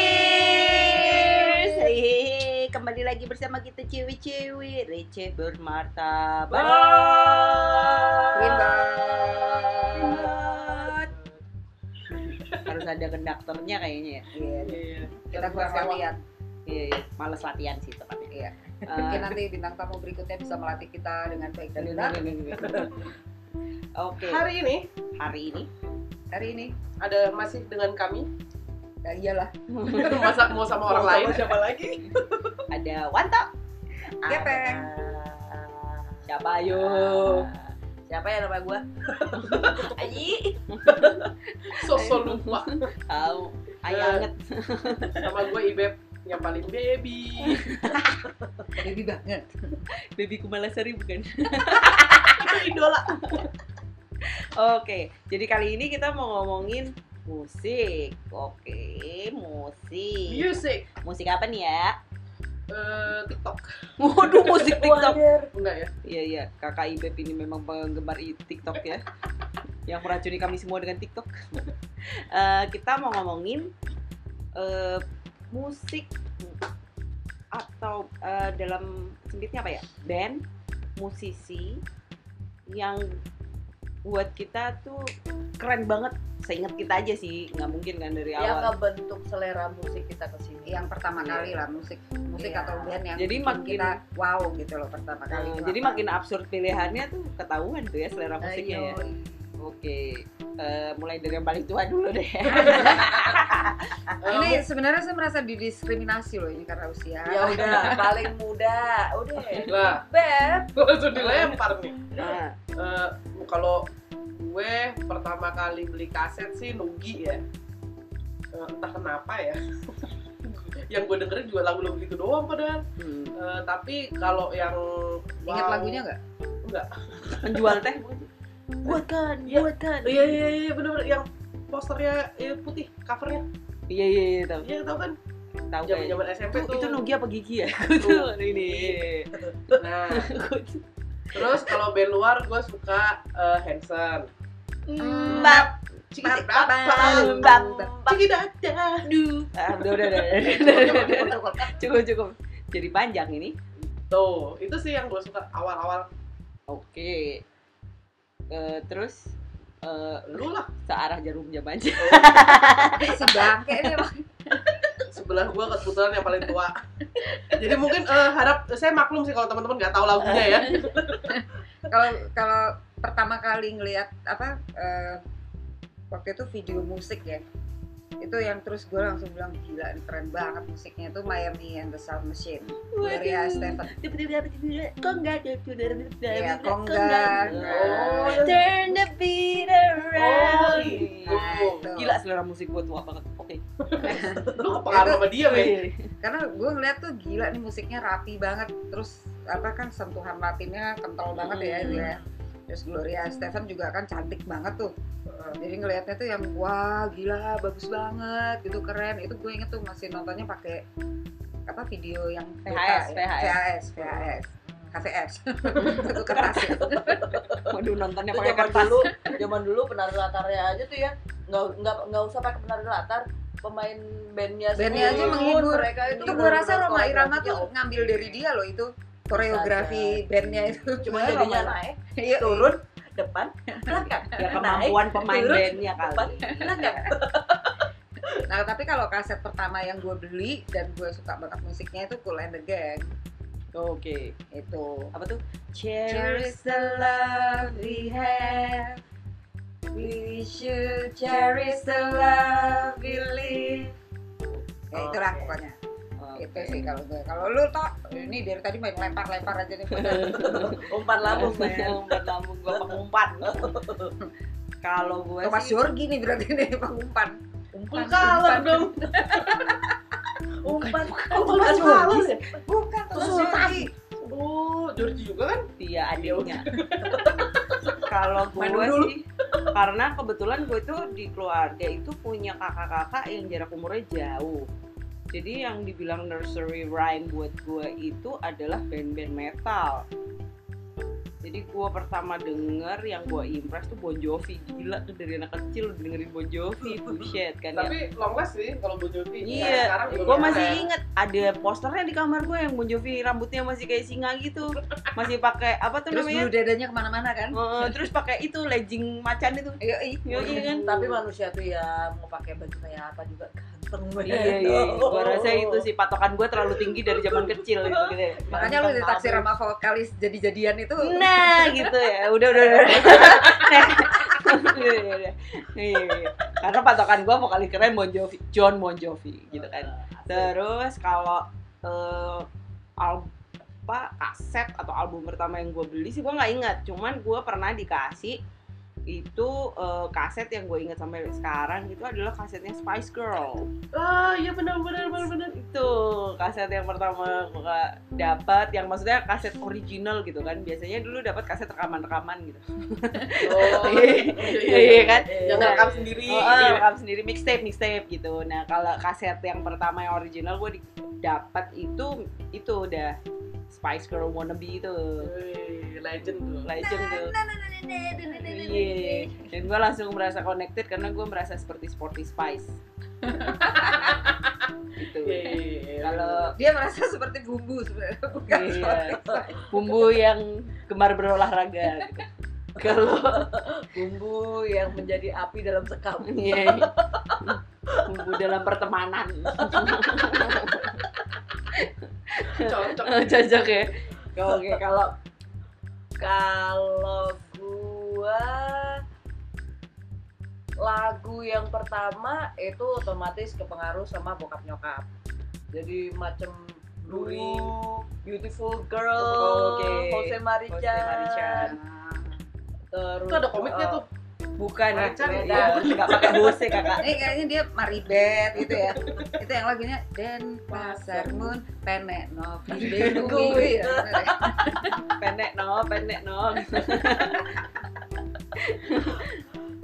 Cheers! Hehehe, kembali lagi bersama kita cewek-cewek receh bermartabat. Harus ada konduktornya kayaknya ya. Iya, Iya. kita kurang latihan. Iya, iya. males latihan sih tepatnya. Eh, Mungkin nanti bintang tamu berikutnya bisa melatih kita dengan baik dan benar. Oke, Hari ini hari ini Hari ini, ada masih dengan kami. ya iyalah. Masa mau sama orang Mau lain? sama siapa lagi? ada Wanto. Gepeng. Ada- Siapa ayo? Siapa ya nama gua? Ayi. Sosok lupa. Tahu. Ayanget. Sama gue Ibeb yang paling baby. Baby banget. Baby Kumalasari bukan? Itu idola. Oke, jadi kali ini kita mau ngomongin musik. Oke, musik. Music. Musik apa nih ya? Eh, TikTok. Waduh, musik TikTok. Enggak ya? Iya iya, kakak Ibeb ini memang penggemar TikTok ya. Yang meracuni kami semua dengan TikTok. Eh, kita mau ngomongin eh, musik atau eh, dalam sempitnya apa ya? Band, musisi yang buat kita tuh keren banget. Seingat kita aja sih, nggak mungkin kan dari Yang awal. ngebentuk selera musik kita ke sini. Yang pertama Iya. kali lah musik musik Iya. atau band yang Jadi makin- kita wow gitu loh pertama kali. Nah, itu jadi makin absurd pilihannya tuh ketahuan tuh ya selera musiknya ya. Oke, eh, mulai dari yang paling tua dulu deh. Eh, ini sebenarnya saya merasa didiskriminasi loh ini karena usia. Ya udah, paling muda. Udah. Lah, Beb. langsung dilempar nih. Nah, Eh, kalau gue pertama kali beli kaset sih Nugi ya. Eh, entah kenapa ya. yang gue dengerin juga lagu-lagu gitu doang padahal. hmm, Eh, tapi kalau yang Ingat wow- lagunya nggak? penjual teh buatkan, Iya. buatkan. Iya iya iya bener-bener yang posternya eh, putih covernya. Iya iya iya tahu. Iya tau kan? Tahu Zaman zaman SMP Itu, tuh. itu Nugi apa Gigi ya? Tuh. ini. Nah, terus kalau band luar gue suka eh, Hanson. Mbak, Cikidap, bam, cikidap, Aduh. Ah, udah, udah, udah, udah. Cukup, cukup. Jadi panjang ini. Tuh, itu sih yang gue suka awal-awal. Oke. Eh, terus eh, Lu lah searah jarum jam aja. si bangke ini sebelah gue kebetulan yang paling tua. Jadi mungkin eh, harap saya maklum sih kalau teman-teman nggak tahu lagunya ya. kalau kalau pertama kali ngelihat apa eh, waktu itu video musik ya itu yang terus gue langsung bilang gila ini keren banget musiknya itu Miami and the Sound Machine Gloria Stefan Kongga, Iya, Kongga. Oh, Turn the beat Oh, around. Nah, itu. Gila selera musik gue tua banget. Oke. Lu kepengaruh sama dia, men. karena gue ngeliat tuh gila nih musiknya rapi banget terus apa kan sentuhan latinnya kental banget ya Hmm. dia terus Gloria Stefan juga kan cantik banget tuh jadi ngelihatnya tuh yang wah gila bagus banget gitu keren itu gue inget tuh masih nontonnya pakai apa video yang VHS, ya. VHS. VHS VHS KVS satu kertas ya. Waduh nontonnya pakai kertas. dulu, zaman dulu penari latarnya aja tuh ya. Nggak nggak nggak usah pakai penari latar, pemain bandnya bandnya aja menghibur mereka itu itu gue rasa Roma Irama tuh ngambil dari dia loh itu koreografi bandnya itu cuma jadinya Irama. naik, Iya, turun, depan, belakang. Ya kemampuan pemain turun, bandnya depan, kali. belakang. Nah, tapi kalau kaset pertama yang gue beli dan gue suka banget musiknya itu Cool and the Gang. Oke. Itu. Apa tuh? Cherish the love we have. We should cherish the love we live. Ya itulah Oke. pokoknya. Oke. Itu sih kalau gue. Kalau lu toh ini dari tadi main lempar-lempar aja nih. Umpan lambung, Umpan men. umpan lambung gua pengumpan. Kalau gue Thomas sih Jorgi nih berarti nih pengumpan. Full color dong. Umpan. Oh, Thomas ya? Bukan Tuh, Thomas Sultan. Jorgi. Oh, Georgie juga kan? dia adiknya. Kalau Manu gue dulu. sih karena kebetulan gue tuh di keluarga itu punya kakak-kakak yang jarak umurnya jauh. Jadi yang dibilang nursery rhyme buat gue itu adalah band-band metal. Jadi gue pertama denger yang gue impress tuh Bon Jovi gila tuh dari anak kecil udah dengerin Bon Jovi bullshit kan ya. Tapi long last sih kalau Bon Jovi. Iya, Sekarang belum gue masih inget ada posternya di kamar gue yang Bon Jovi rambutnya masih kayak singa gitu, masih pakai apa tuh Terus bulu namanya? dadanya ke mana-mana kan? Eh, terus pakai itu legging macan itu. Iya, iya. Iya iya kan? Tapi manusia tuh ya mau pakai baju kayak apa juga ganteng Iya iya, gue rasa itu sih patokan gue terlalu tinggi dari zaman kecil gitu. gitu. Makanya lu ditaksir sama vokalis jadi-jadian itu. Nah gitu ya, udah udah udah. Iya, iya, iya. Iya, iya. Karena patokan gue kali keren Bon Jovi, John Bon Jovi gitu kan. Terus kalau eh al- apa kaset atau album pertama yang gue beli sih gue nggak ingat, cuman gue pernah dikasih itu eh, kaset yang gue ingat sampai sekarang itu adalah kasetnya Spice Girl Ah, iya benar benar benar benar. itu kaset yang pertama gue dapat yang maksudnya kaset original gitu kan biasanya dulu dapat kaset rekaman-rekaman gitu Oh, iya iya kan Yang Nah, rekam sendiri. Oh, gitu oh, ya. rekam sendiri mixtape mixtape gitu. Nah kalau kaset yang pertama yang original gue dapat itu itu udah Spice Girl wannabe itu legend tuh. legend tuh. Iya. Dan gue langsung merasa connected karena gue merasa seperti Sporty Spice. gitu. Iya, iya, iya. Kalau Dia merasa seperti bumbu sebenarnya, bukan Iya. bumbu yang gemar berolahraga. Gitu. Kalau bumbu yang menjadi api dalam sekam. bumbu dalam pertemanan. cocok. Cocok ya. Oke, kalau kalau gua lagu yang pertama itu otomatis kepengaruh sama bokap nyokap. Jadi macam Luri. Blue, Beautiful Girl, Oh, oke. Jose Marichan, Jose Marichan. terus Itu ada komiknya eh, tuh. Bukan, Macan, beda. iya. Nggak pakai bose kakak. Ini kayaknya dia Maribet gitu ya. itu yang lagunya Den Pasar Moon Penek No Bingung Gue. ya. bener ya. pendek no, pendek no.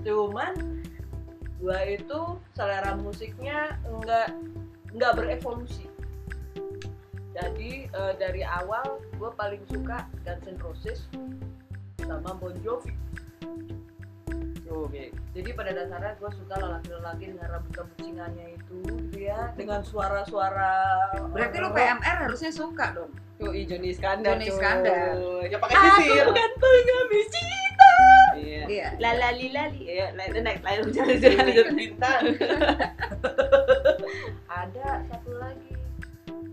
cuman gua itu selera musiknya enggak enggak berevolusi jadi eh, dari awal gua paling suka Guns N' Roses sama Bon Jovi Oke. jadi pada dasarnya gua suka lelaki-lelaki dengan rambut-rambut singanya itu gitu ya dengan suara-suara Berarti lu rock. PMR harusnya suka dong. Yoi Joni Iskandar. Joni. Iskandar. Ya pakai aku sisir. kan pengemis cinta Iya. Iya. Lalali lali. Ya, lain naik lain jangan jangan. Bintang, Bintang. ada satu lagi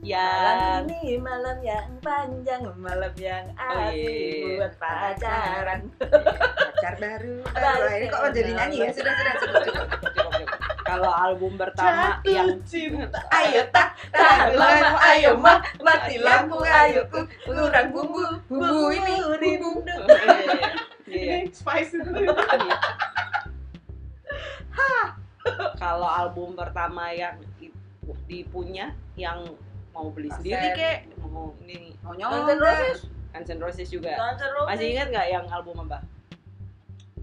Ya. Malam ini malam yang panjang, malam yang Oh, asik iya. buat pacaran. Pacar baru. baru. Ini kok jadi nyanyi ya? Sudah, sudah, cukup, cukup. Kalau album pertama Jatuh yang cinta. Ayo tak, tahan lama, ayo mah, mati lampu, ayo ku, kurang bumbu, Bumbu ini, rindu. Iya. Ini spice itu. Iya. Kalau album pertama yang di- dipunya yang mau beli sendiri Kaset. kek mau ini Mau Guns N' nyolong. Roses, Guns N' Roses juga Guns N' Roses. masih ingat nggak yang album apa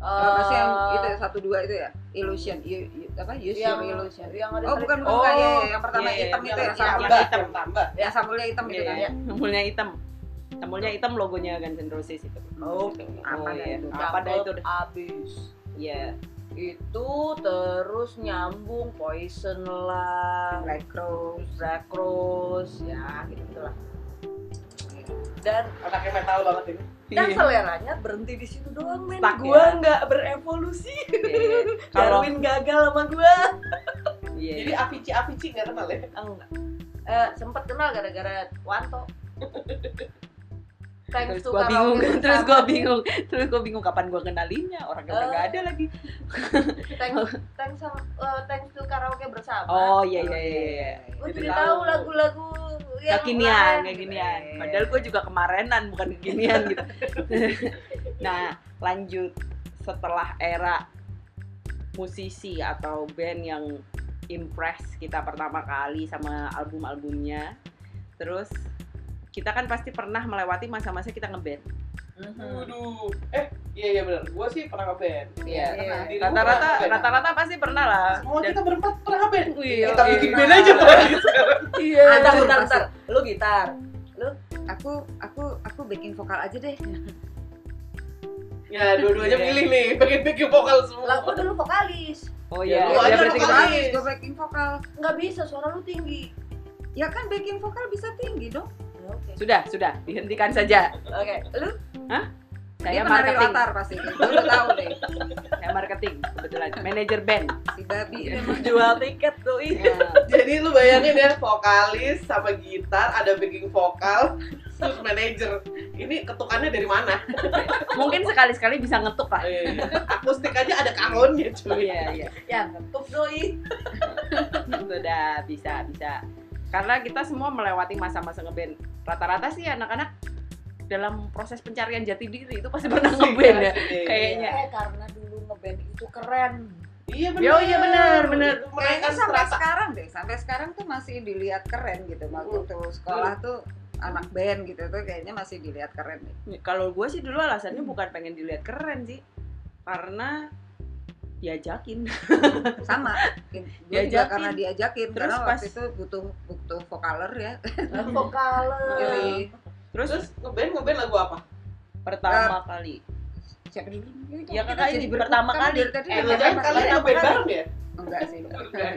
Apa sih yang Eh, itu ya, satu dua itu ya? Illusion, I- I- apa? Use yang your illusion. yang ada Oh bukan bukan Oh, bukan ya, ya, yang pertama iya, iya, hitam yang- itu ya yang- sampulnya yang hitam. hitam. tambah. Ya sampulnya hitam gitu Iya, kan. iya. Sampulnya hitam Sampulnya hitam logonya Guns N' Roses itu Oh, apa dah iya. itu? apa dah itu abis. Iya Itu terus nyambung Poison lah, Black Rose. Black Rose, ya gitu lah. Dan Anaknya metal banget ini. dan Iya. seleranya berhenti di situ doang men Stuck gua ya? nggak berevolusi Iya. kalau Darwin gagal sama gua iya Jadi Avicii Avicii nggak kenal ya? enggak eh sempet kenal gara-gara Wanto terus thanks to gua bingung terus gua bingung terus gua bingung kapan gua kenalinya orangnya udah nggak ada lagi thanks thanks sama- eh, thanks to karaoke bersama oh iya iya iya iya. gua Jadi tahu lagu-lagu yang kekinian kekinian. Padahal gua juga kemarenan bukan kekinian gitu. Nah lanjut. Setelah era musisi atau band yang impress kita pertama kali sama album-albumnya terus kita kan pasti pernah melewati masa-masa kita ngeband. Mhm. Waduh. Eh, iya iya benar. Gua sih pernah ngeband. Iya. Diri gua Rata-rata rata-rata pasti pernah lah. Semua Dan- kita berempat pernah ngeband. Iya, Kita iya. bikin band aja sekarang. Iya. Bentar, Hancur bentar. Lu gitar. Aku aku aku backing vokal aja deh. Ya, dua-duanya Iya. pilih nih, bagian backing vokal semua. Lah, gua dulu vokalis. Oh Ya, iya, lu dia aja vokalis. Gue backing vokal. Nggak bisa, suara lu tinggi. Ya kan backing vokal bisa tinggi dong. Sudah, sudah, dihentikan saja. Oke, lu Saya Dia penari marketing. latar pasti. Udah tahu deh. Saya marketing kebetulan, manajer band. Si babi Iya. memang. jual tiket tuh. ih. Ya. Jadi lu bayangin ya, vokalis sama gitar, ada backing vokal, terus manajer. Ini ketukannya dari mana? Mungkin sekali-sekali bisa ngetuk lah. Eh, akustik aja ada kangonnya cuy. Iya, iya. Ya, ngetuk doi. Sudah bisa, bisa. Karena kita semua melewati masa-masa ngeband. Rata-rata sih anak-anak dalam proses pencarian jati diri itu pasti pernah ngeband ya. Kayaknya. Eh, karena dulu ngeband itu keren. Iya benar. Yo, iya benar, benar. Kayaknya Mereka sampai strata. sekarang deh, sampai sekarang tuh masih dilihat keren gitu. Waktu sekolah tuh anak band gitu tuh kayaknya masih dilihat keren deh. Kalau gue sih dulu alasannya bukan pengen dilihat keren sih. Karena diajakin. Sama. Gue juga Diajakin. karena diajakin Terus karena pas- waktu itu butuh butuh vokaler ya. Vokaler. Yoi. Terus Terus ngeband ngeband lagu apa? pertama kali. Siapa dulu? Ya, Kita kakak ini pertama kan kali. Eh, kalian kali. ngeband bareng ya? Enggak sih. Enggak.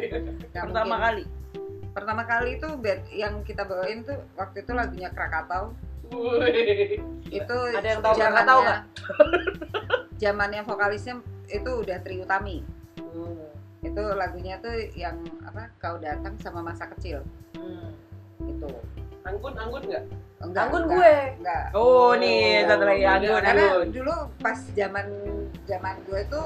Nggak Pertama mungkin. kali. Pertama kali itu band yang kita bawain tuh waktu itu lagunya Krakatau. Wih. Itu Ada yang tahu Krakatau nggak? Zamannya vokalisnya itu udah Triutami. Hmm. Itu lagunya tuh yang apa? Kau datang sama masa kecil. Hmm. Itu. Anggun, anggun nggak? Enggak. Anggun enggak, gue. Enggak. Oh, nih satu lagi Iya, Anggun. Karena Anggun. dulu pas zaman zaman gue tuh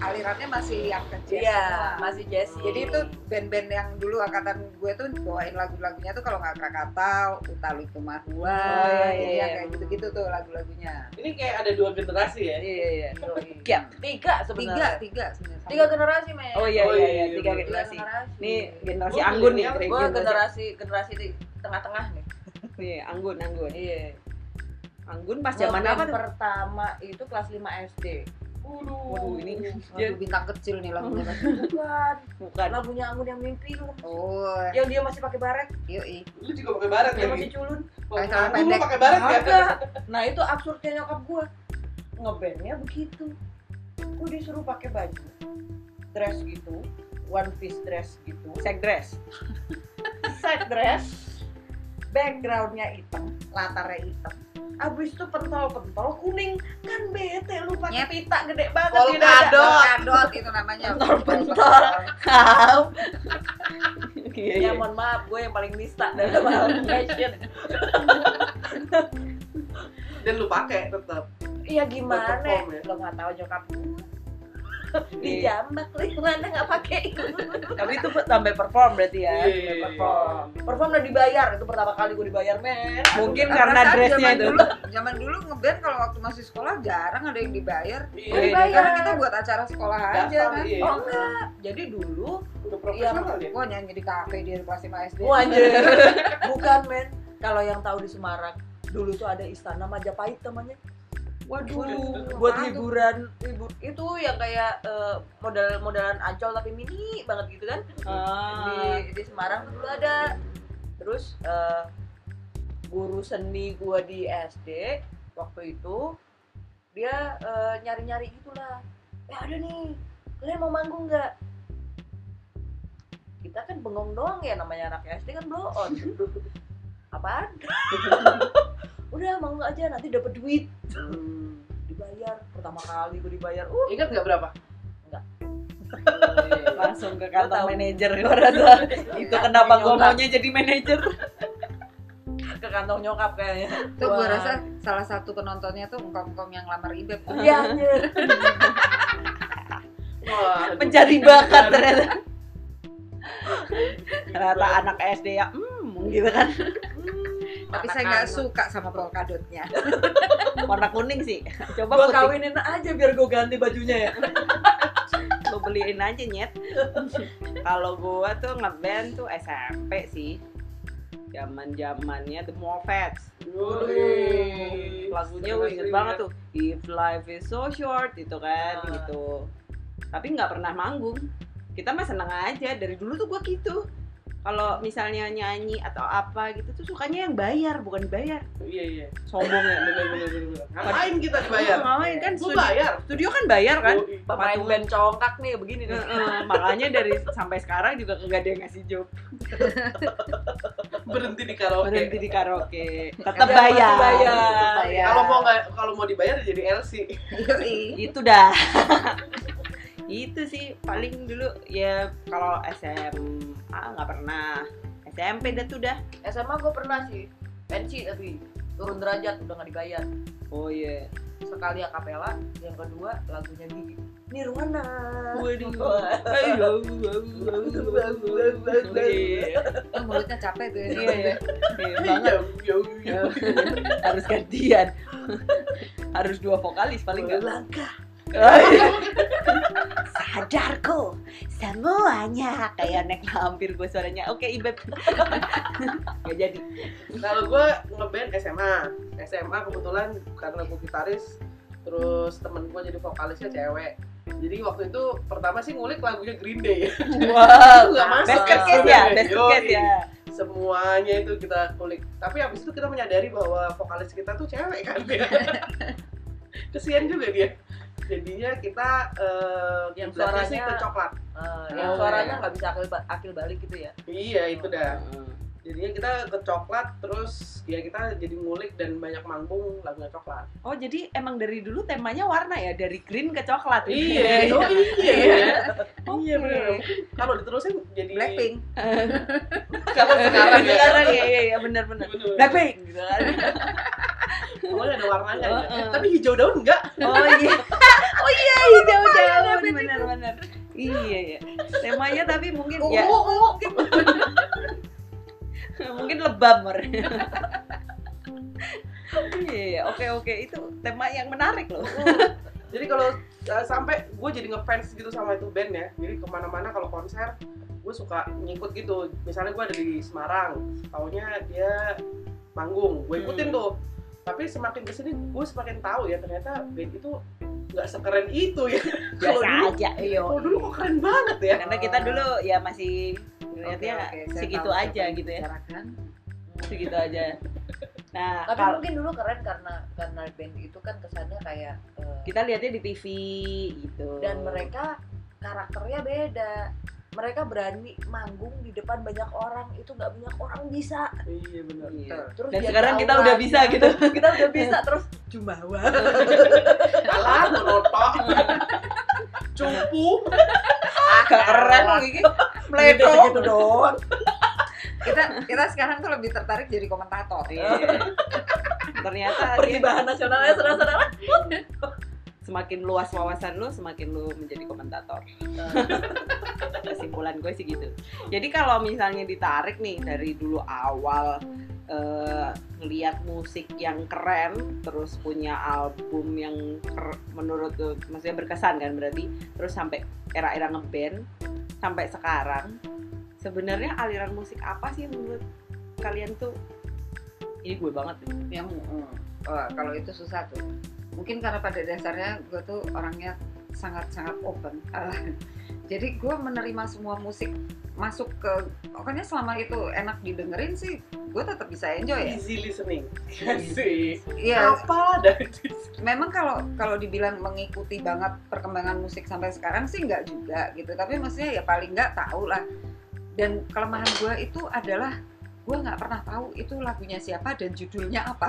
alirannya masih yang ke jazz Iya, masih Jesse. Jadi itu band-band yang dulu angkatan gue tuh bawain lagu-lagunya tuh kalau nggak Krakatau, Utalu Tumahua, Oh, iya, iya, yang iya. kayak gitu-gitu tuh lagu-lagunya. Ini kayak ada dua generasi ya? Iya, iya. Yoi. Tiga. Tiga Tiga, sebenarnya. tiga sebenarnya. Tiga generasi, men. Oh iya, iya, iya, iya, iya, tiga generasi. generasi. Nih generasi Anggun nih. Gue generasi- generasi generasi tengah-tengah nih. Iya, Anggun, Anggun. Iya. Anggun pas zaman apa tuh? pertama itu kelas 5 SD. Waduh. Waduh, ini Lagu bintang kecil nih lagunya. Bukan. bukan. Lagunya Anggun yang mimpi lu. Oh, Yang dia masih pakai baret, yoi. Lu juga pakai baret dia ya? masih culun. Pakai celana pendek. pakai baret ya? Nah, itu absurdnya nyokap gua. Ngebandnya begitu. Gua disuruh pakai baju dress gitu, one piece dress gitu, Sek dress. side dress, backgroundnya hitam, latarnya hitam. Abis itu pentol-pentol kuning kan bete lu pakai Nyet. pita gede banget di Polkadot. dada. Polkadot itu namanya. Pentol-pentol. Kau. Iya, Ya iya. mohon maaf, gue yang paling nista dalam hal fashion. Dan lu pakai tetap. Iya gimana? ya? Lo nggak tahu nyokap gue. Dijambak lu gimana nggak pakai? Tapi itu sampai perform berarti ya. Iya, iya, iya. Perform. Perform udah dibayar. Itu pertama kali gue dibayar, men. Mungkin Nah, karena dressnya itu. Dulu, zaman dulu ngeband kalau waktu masih sekolah jarang ada yang dibayar. Iya, Oh, dibayar. Karena kita buat acara sekolah aja kan. iya. Oh enggak. Jadi dulu profesional ya? Wah nyanyi di kafe di kelas 5 SD. Wah, anjir. Bukan, men. Kalau yang tahu di Semarang, dulu tuh ada istana Majapahit namanya. Waduh. Buat hiburan, hibur itu yang kayak eh, model-modelan ancol tapi mini banget gitu kan. Ah. Di di Semarang tuh dulu ada. Terus eh, guru seni gua di SD waktu itu dia eh, nyari-nyari gitulah. Eh ada nih, kalian mau manggung nggak? Kita kan bengong doang ya namanya anak SD kan blow on. Apaan? Udah manggung aja nanti dapat duit. Hmm. Dibayar pertama kali gue dibayar. Uh, Ingat nggak berapa? Langsung ke kantor manajer gua rasa. Itu kenapa gua maunya jadi manajer. ke kantong nyokap kayaknya. Itu gue rasa salah satu penontonnya tuh engkong-engkong yang lamar Ibeb. Iya. Wah, aduh. Pencari bakat ternyata. Ternyata anak SD ya, hmm, gitu kan. Tapi saya nggak suka sama polkadotnya. Warna kuning sih. Coba Gua putih. kawinin aja biar gue ganti bajunya ya. Lu beliin aja nyet. Kalau gua tuh ngeband tuh SMP sih. zaman zamannya The Moffats lagunya gue inget banget tuh If life is so short itu kan Ah. gitu tapi nggak pernah manggung kita mah seneng aja dari dulu tuh gue gitu kalau misalnya nyanyi atau apa gitu tuh sukanya yang bayar bukan dibayar Iya iya. sombong ya Bener bener bener. Ngapain kita dibayar? Oh, ngapain kan studio, bayar. studio kan bayar kan Patungan. band congkak nih begini nih. Makanya dari sampai sekarang juga kagak ada yang ngasih job Berhenti di karaoke. berhenti di karaoke tetap bayar, bayar. Tetap bayar. Kalau mau nggak kalau mau dibayar jadi LC. Itu dah itu sih paling dulu ya kalau SMA nggak pernah SMP dah tuh dah SMA gue pernah sih pensi tapi turun derajat udah nggak dibayar. oh iya Sekali akapela, yang kedua lagunya Gigi. Nirwana. waduh mulutnya capek tuh ya. iya banget Iya, iya, iya. harus gantian harus dua vokalis paling nggak Langkah. Sadarku semuanya kayak naik lampir gue suaranya oke ibeb nggak jadi Kalau gue ngeband SMA, SMA kebetulan karena gue gitaris, terus temen gue jadi vokalisnya cewek. Jadi waktu itu pertama sih ngulik lagunya Green Day. wow Nggak masuk best case ya best Yoi. case ya Semuanya itu kita kulik. Tapi abis itu kita menyadari bahwa vokalis kita tuh cewek kan ya. Kesian juga dia. Jadinya kita eh, Yang kiblatnya sih suaranya- ke coklat. Eh, Oh, yang suaranya iya. nggak bisa akil, ba- akil balik gitu ya. Iya itu dah. Heeh. Jadinya kita ke coklat terus ya kita jadi ngulik dan banyak manggung lagunya coklat. Oh jadi emang dari dulu temanya warna ya dari green ke coklat. Iya, oh iya. Oke. Iya benar. Kalau diterusin jadi Blackpink. Kalau sekarang ya. Sekarang ya iya iya benar benar. Blackpink gitu kan. Pokoknya ada warnanya aja. Heeh. Tapi hijau daun enggak? Oh iya. Oh iya hijau daun benar benar. Iya ya. Temanya tapi mungkin ya mungkin lebam Mer. Iya, iya. oke oke itu tema yang menarik loh. Jadi kalau uh, sampai gue jadi ngefans gitu sama itu band ya. Jadi ke mana-mana kalau konser gue suka ngikut gitu. Misalnya gue ada di Semarang, taunya dia manggung, gue ikutin Hmm. tuh. Tapi semakin ke sini gue semakin tahu ya ternyata band itu nggak sekeren itu ya. Kalau dulu, aja. Iya. kalau dulu kok keren banget ya. Karena kita dulu ya masih Oke, lihatnya oke, saya segitu tahu aja gitu ya. yang dibicarakan. Segitu aja. Nah, Tapi kalau mungkin dulu keren karena karena band itu kan kesannya kayak eh, kita lihatnya di TV gitu. dan mereka karakternya beda. Mereka berani manggung di depan banyak orang itu nggak banyak orang bisa. Iya benar. Iya. Terus Dan sekarang kita aura udah bisa dia. gitu. kita udah bisa terus jumawa. Alah, monotok. Cumpu. Agak keren loh Gigi. Meledo. Gitu doang. kita kita sekarang tuh lebih tertarik jadi komentator. Iya. Ternyata Pertimbangan nasionalnya saudara-saudara. Semakin luas wawasan lu, semakin lu menjadi komentator. Kesimpulan gue sih gitu. Jadi kalau misalnya ditarik nih dari dulu awal eh, ngeliat musik yang keren, terus punya album yang menurut lu maksudnya berkesan kan berarti, terus sampai era-era ngeband sampai sekarang, sebenarnya aliran musik apa sih menurut kalian tuh ini gue banget nih. Yang wah, kalau itu susah tuh. Mungkin karena pada dasarnya gue tuh orangnya sangat-sangat open. Jadi gue menerima semua musik masuk ke pokoknya selama itu enak didengerin sih gue tetap bisa enjoy ya. Easy listening. Sih. Iya, Apa dari memang kalau kalau dibilang mengikuti banget perkembangan musik sampai sekarang sih nggak juga gitu tapi maksudnya ya paling nggak tahu lah dan kelemahan gue itu adalah gue nggak pernah tahu itu lagunya siapa dan judulnya apa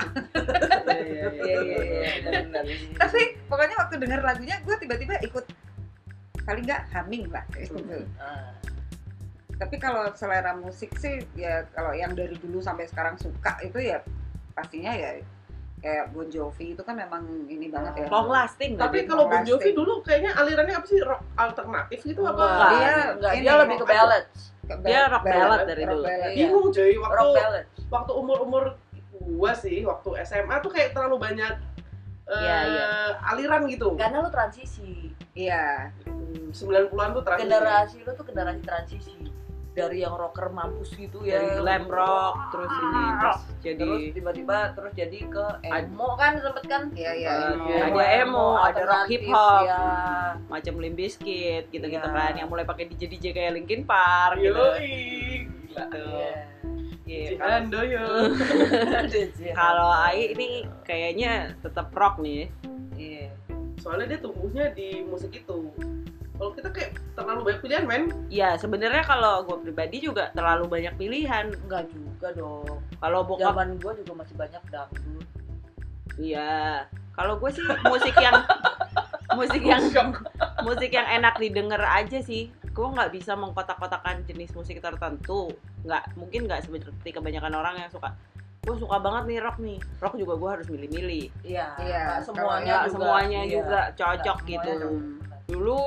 Iya, iya, iya. tapi pokoknya waktu denger lagunya gue tiba-tiba ikut paling nggak humming lah gitu. Ah. tapi kalau selera musik sih ya kalau yang dari dulu sampai sekarang suka itu ya pastinya ya kayak Bon Jovi itu kan memang ini banget ya Long lasting Tapi kalau Bon. Jovi dulu kayaknya alirannya apa sih rock alternatif gitu apa? Enggak. dia Enggak, ini, dia lebih ke ballad. Dia rock ballad dari rock dulu. ballad. Iya. Bingung cuy waktu waktu umur umur gua sih waktu SMA tuh kayak terlalu banyak eh, Iya, iya. aliran gitu. Karena lu transisi. Iya, Hmm, 90-an tuh terakhir. Generasi lu tuh generasi transisi. Dari yang rocker mampus gitu ya dari glam rock terus ini terus jadi terus tiba-tiba terus jadi ke emo kan sempet kan Iya iya. Eh, iya. ada emo, ada rock hip hop, ya. macam Limp Bizkit gitu-gitu Iya. kan yang mulai pakai DJ DJ kayak Linkin Park gitu. Gitu. Iya. Iya. Kalau Ai ini kayaknya tetap rock nih. iya Soalnya dia tumbuhnya di musik itu. Kalau kita kayak terlalu banyak pilihan, men. Ya sebenarnya kalau gue pribadi juga terlalu banyak pilihan. enggak juga dong Kalau bokap, zaman gua juga masih banyak dangdut iya. Kalau gue sih musik yang musik yang musik yang enak didengar aja sih. Gue nggak bisa mengkotak-kotakan jenis musik tertentu. Nggak mungkin nggak seperti kebanyakan orang yang suka. Gue suka banget nih rock nih. Rock juga gue harus milih-milih. iya Iya, nggak kalau semuanya juga semuanya iya. juga cocok gitu. semuanya Hmm. Dulu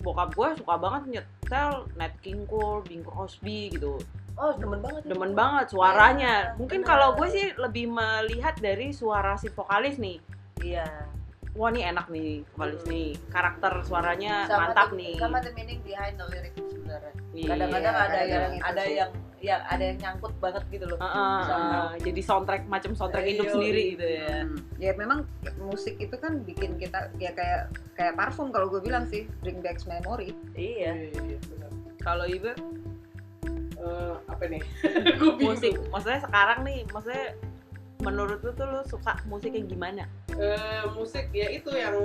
bokap gue suka banget nyetel Nat King Cole, Bing Crosby gitu. oh demen banget demen banget suaranya. Iya, Mungkin kalau gue sih lebih melihat dari suara si vokalis nih. iya Wah nih enak nih vokalis nih. Karakter suaranya Sama mantap the- nih. sama the meaning behind the lyrics sebenarnya Iya. kadang-kadang ada kadang-kadang yang itu ada sih. yang yang ada yang nyangkut banget gitu loh Heeh, Sama. heeh. jadi soundtrack macam soundtrack hidup Iya, sendiri iya. gitu ya. Hmm. Ya memang musik itu kan bikin kita ya kayak kayak parfum kalau gue bilang sih bring back memory. iya Iya, benar. Kalau ibu Eh, apa nih? Musik, maksudnya sekarang nih, maksudnya menurut lu tuh lu suka musik yang gimana? Eh, musik ya itu yang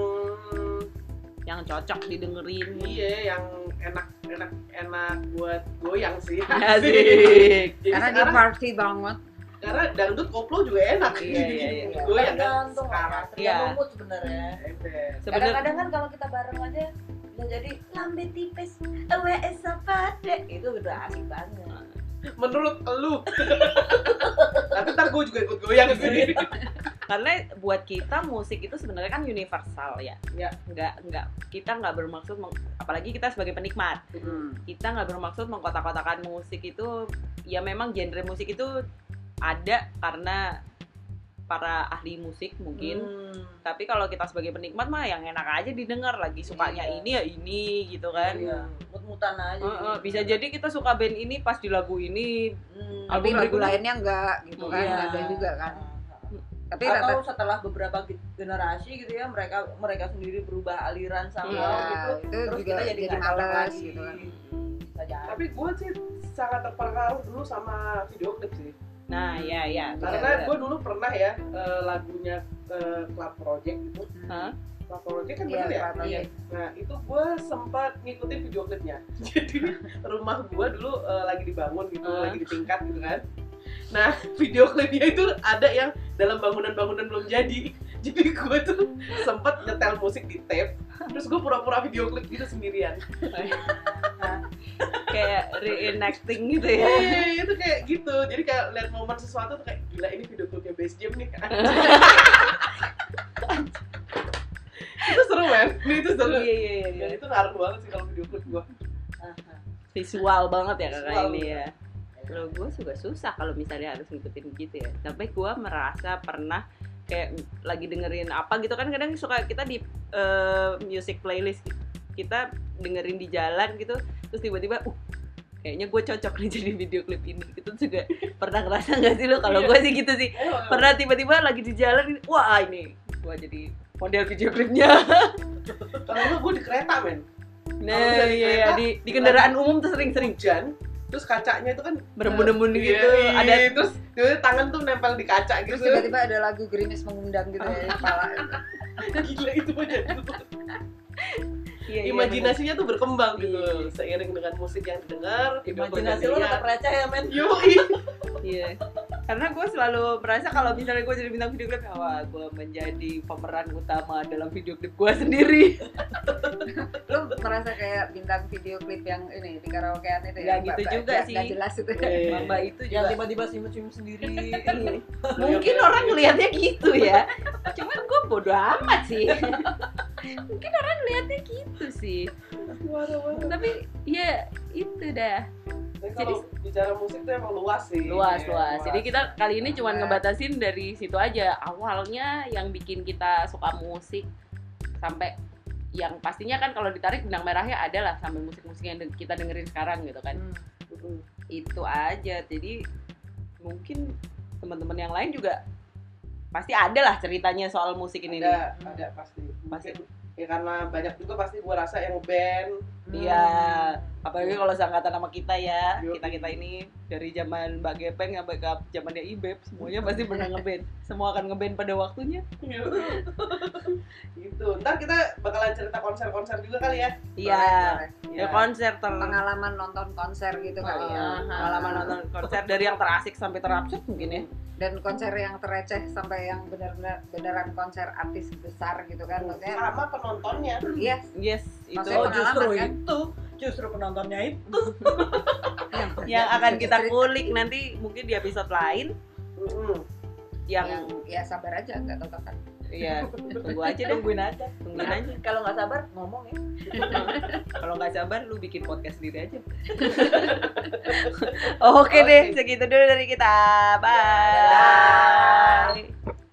Yang cocok didengerin? iya yang enak enak enak buat goyang sih. Asik. Jadi Karena dia party banget. karena dangdut koplo juga enak. Iya, iya, iya. Goyang kan tergantung sekarang. Iya. mood sebenarnya. Sebenarnya kadang-kadang kan kalau kita bareng aja bisa jadi lambe tipis aws pada itu udah asik banget Menurut elu. Tapi ntar gue juga ikut goyang sih. karena buat kita musik itu sebenarnya kan universal ya. Ya. Nggak nggak kita nggak bermaksud meng- apalagi kita sebagai penikmat Hmm. kita nggak bermaksud mengkotak-kotakan musik itu ya memang genre musik itu ada karena para ahli musik mungkin Hmm. tapi kalau kita sebagai penikmat mah yang enak aja didengar lagi sukanya Iya. ini ya ini gitu kan Iya, mut-mutan aja Heeh, bisa jadi kita suka band ini pas di lagu ini Hmm. Tapi Album lagu lainnya enggak gitu kan Iya. ada juga kan. Tapi atau rata setelah beberapa ge- generasi gitu ya mereka mereka sendiri berubah aliran sama Iya, gitu itu terus juga kita jadi jadi males lagi gitu kan. Tapi gue sih sangat terpengaruh dulu sama video klip sih. Nah ya ya Karena gue dulu pernah ya eh, lagunya Club Project itu. Club Project kan Iya, bener ya? Project. Nah itu gue sempat ngikutin video klipnya. Jadi rumah gue dulu eh, lagi dibangun gitu, Ah. lagi di tingkat gitu kan. Nah video klipnya itu ada yang dalam bangunan-bangunan belum jadi. Jadi gue tuh sempet nyetel musik di tape, terus gue pura-pura video klip gitu sendirian. Kayak reenacting gitu ya Iya, itu kayak gitu. Jadi kayak lihat momen sesuatu tuh kayak gila ini video klipnya Base Jam nih. itu seru men, itu seru. iya iya iya, Dan iya itu ngaruh banget sih kalau video klip gue. visual banget ya kakak Visual. ini ya kalau gue juga susah kalau misalnya harus ngikutin gitu ya sampai gue merasa pernah kayak lagi dengerin apa gitu kan kadang suka kita di eh, music playlist kita dengerin di jalan gitu terus tiba-tiba uh kayaknya gue cocok nih jadi video klip ini. Itu juga pernah ngerasa nggak sih lo kalau Iya. gue sih gitu sih. Pernah tiba-tiba lagi di jalan wah ini gue jadi model video klipnya. Kalau lu gue di kereta men, nah iya, iya di, di kendaraan umum tuh sering-sering. hujan, terus kacanya itu kan berembun-embun Iya, gitu iya, ada terus tiba tangan tuh nempel di kaca terus gitu. tiba-tiba ada lagu gerimis mengundang gitu ya di kepala. Gila itu mah Iya, iya, imajinasinya tuh berkembang gitu Iya. seiring dengan musik yang didengar imajinasi yang lo tetap receh ya men Yoi. Iya. Karena gue selalu merasa kalau misalnya gue jadi bintang video klip, wah gue menjadi pemeran utama dalam video klip gue sendiri. Lu merasa kayak bintang video klip yang ini di karaokean itu ya? gitu Mbak- juga sih. nggak jelas itu. Iya. Mamba itu yang juga tiba-tiba simut-simut sendiri mungkin orang ngelihatnya gitu ya. Cuman gue bodo amat sih. mungkin orang ngelihatnya gitu sih. Tapi ya itu dah. Tapi kalau bicara musik tuh emang luas sih. Luas Iya, luas. Jadi kita kali ini cuma Luas. ngebatasin dari situ aja. Awalnya yang bikin kita suka musik sampai yang pastinya kan kalau ditarik benang merahnya adalah sampai musik-musik yang kita dengerin sekarang gitu kan. Hmm. Itu aja jadi mungkin teman-teman yang lain juga pasti ada lah ceritanya soal musik ini nih. ada ada pasti Pasti. Mungkin, ya karena banyak juga pasti gue rasa yang band. Iya, apalagi kalau seangkatan sama kita ya, kita kita ini dari zaman Mbak Gepeng sampai ke zamannya Ibeb, semuanya pasti pernah ngeband. Semua akan ngeband pada waktunya. gitu. Ntar kita bakalan cerita konser-konser juga kali ya. Iya, boleh. ya konser ter pengalaman nonton konser gitu kali ya. Ah, pengalaman nonton konser dari yang terasik sampai terabsurd mungkin ya. Dan konser yang tereceh sampai yang benar-benar beneran konser artis besar gitu kan maksudnya sama penontonnya. Iya Yes, itu. Maksudnya Oh justru kan? itu, justru penontonnya itu. yang, yang akan kita kulik nanti mungkin di episode lain. Mm-mm. yang yang ya sabar aja nggak tahu kapan ya tunggu aja deh, Tungguin aja. tungguin aja. Kalau nggak sabar ngomong ya. Kalau nggak sabar lu bikin podcast sendiri aja. Oke deh, segitu dulu dari kita. Bye. Dadah. Bye.